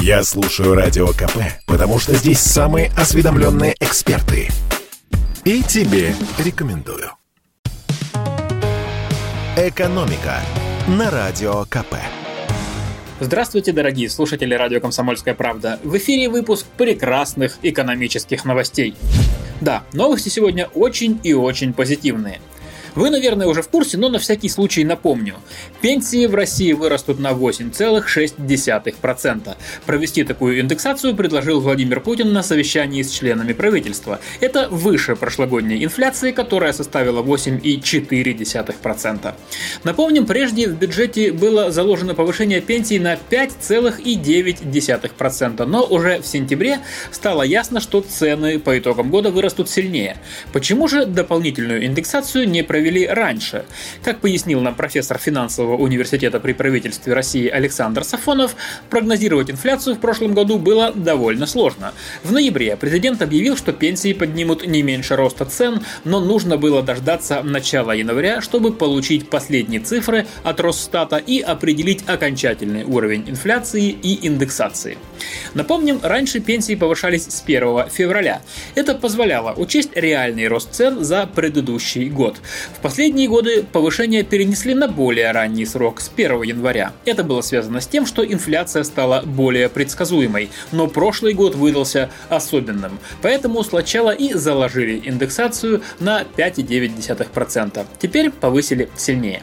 Я слушаю Радио КП, потому что здесь самые осведомленные эксперты. И тебе рекомендую. «Экономика» на Радио КП. Здравствуйте, дорогие слушатели радио «Комсомольская правда». В эфире выпуск прекрасных экономических новостей. Да, новости сегодня очень и очень позитивные – вы, наверное, уже в курсе, но на всякий случай напомню. Пенсии в России вырастут на 8,6%. Провести такую индексацию предложил Владимир Путин на совещании с членами правительства. Это выше прошлогодней инфляции, которая составила 8,4%. Напомним, прежде в бюджете было заложено повышение пенсий на 5,9%, но уже в сентябре стало ясно, что цены по итогам года вырастут сильнее. Почему же дополнительную индексацию не провели провели раньше. Как пояснил нам профессор финансового университета при правительстве России Александр Сафонов, прогнозировать инфляцию в прошлом году было довольно сложно. В ноябре президент объявил, что пенсии поднимут не меньше роста цен, но нужно было дождаться начала января, чтобы получить последние цифры от Росстата и определить окончательный уровень инфляции и индексации. Напомним, раньше пенсии повышались с 1 февраля. Это позволяло учесть реальный рост цен за предыдущий год. В последние годы повышение перенесли на более ранний срок, с 1 января. Это было связано с тем, что инфляция стала более предсказуемой, но прошлый год выдался особенным. Поэтому сначала и заложили индексацию на 5,9%. Теперь повысили сильнее.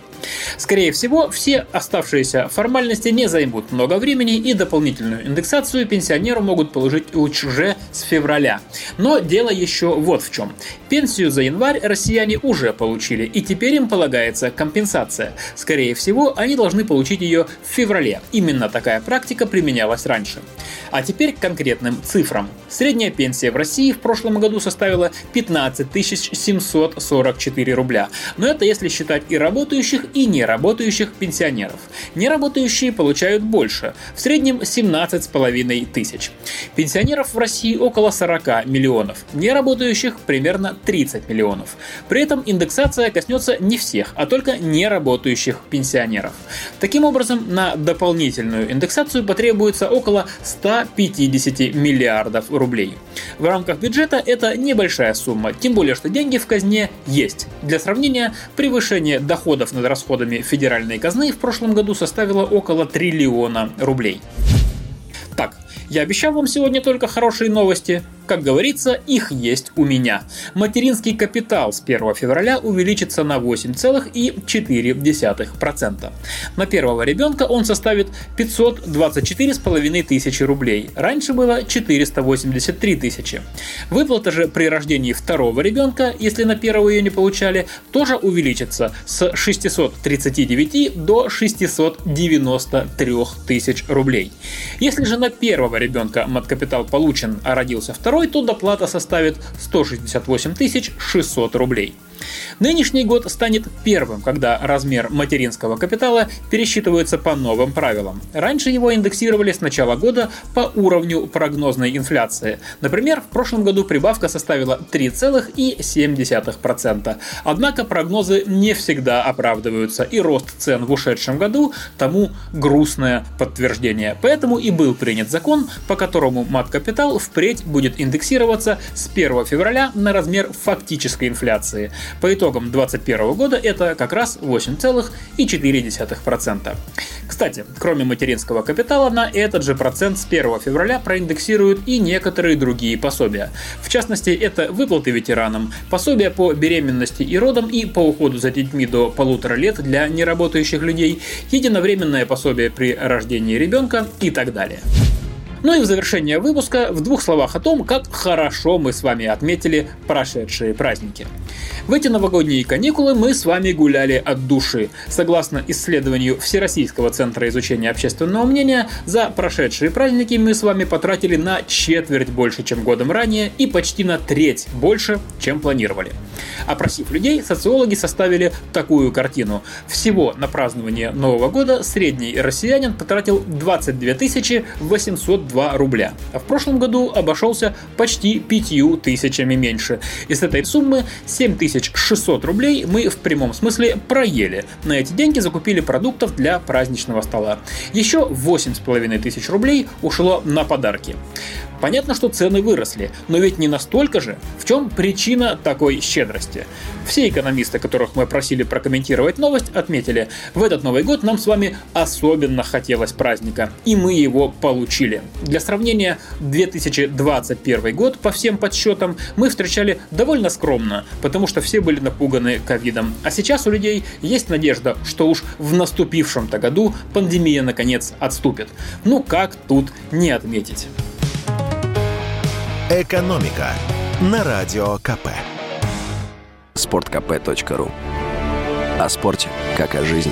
Скорее всего, все оставшиеся формальности не займут много времени и дополнительную индексацию пенсионеру могут положить уже с февраля. Но дело еще вот в чем. Пенсию за январь россияне уже получили, и теперь им полагается компенсация. Скорее всего, они должны получить ее в феврале. Именно такая практика применялась раньше. А теперь к конкретным цифрам. Средняя пенсия в России в прошлом году составила 15 744 рубля. Но это если считать и работающих, и неработающих пенсионеров. Неработающие получают больше, в среднем 17,5 тысяч. Пенсионеров в России около 40 миллионов, неработающих примерно 30 миллионов. При этом индексация коснется не всех, а только неработающих пенсионеров. Таким образом, на дополнительную индексацию потребуется около 150 миллиардов рублей. В рамках бюджета это небольшая сумма, тем более, что деньги в казне есть. Для сравнения, превышение доходов над расходами расходами федеральной казны в прошлом году составила около триллиона рублей. Так, я обещал вам сегодня только хорошие новости. Как говорится, их есть у меня. Материнский капитал с 1 февраля увеличится на 8,4%. На первого ребенка он составит 524,5 тысячи рублей. Раньше было 483 тысячи. Выплата же при рождении второго ребенка, если на первого ее не получали, тоже увеличится с 639 до 693 тысяч рублей. Если же на первого ребенка маткапитал получен, а родился второй, второй, то доплата составит 168 600 рублей. Нынешний год станет первым, когда размер материнского капитала пересчитывается по новым правилам. Раньше его индексировали с начала года по уровню прогнозной инфляции. Например, в прошлом году прибавка составила 3,7%. Однако прогнозы не всегда оправдываются, и рост цен в ушедшем году тому грустное подтверждение. Поэтому и был принят закон, по которому мат-капитал впредь будет индексироваться с 1 февраля на размер фактической инфляции. По итогам 2021 года это как раз 8,4%. Кстати, кроме материнского капитала, на этот же процент с 1 февраля проиндексируют и некоторые другие пособия. В частности, это выплаты ветеранам, пособия по беременности и родам и по уходу за детьми до полутора лет для неработающих людей, единовременное пособие при рождении ребенка и так далее. Ну и в завершение выпуска в двух словах о том, как хорошо мы с вами отметили прошедшие праздники. В эти новогодние каникулы мы с вами гуляли от души. Согласно исследованию Всероссийского центра изучения общественного мнения, за прошедшие праздники мы с вами потратили на четверть больше, чем годом ранее, и почти на треть больше, чем планировали. Опросив людей, социологи составили такую картину. Всего на празднование Нового года средний россиянин потратил 22 820 2 рубля. А в прошлом году обошелся почти 5 тысячами меньше. И с этой суммы 7600 рублей мы в прямом смысле проели. На эти деньги закупили продуктов для праздничного стола. Еще 8,5 тысяч рублей ушло на подарки. Понятно, что цены выросли, но ведь не настолько же. В чем причина такой щедрости? Все экономисты, которых мы просили прокомментировать новость, отметили, в этот Новый год нам с вами особенно хотелось праздника, и мы его получили. Для сравнения, 2021 год, по всем подсчетам, мы встречали довольно скромно, потому что все были напуганы ковидом. А сейчас у людей есть надежда, что уж в наступившем-то году пандемия наконец отступит. Ну как тут не отметить? Экономика на радио КП. Спорткп.ру О спорте, как о жизни.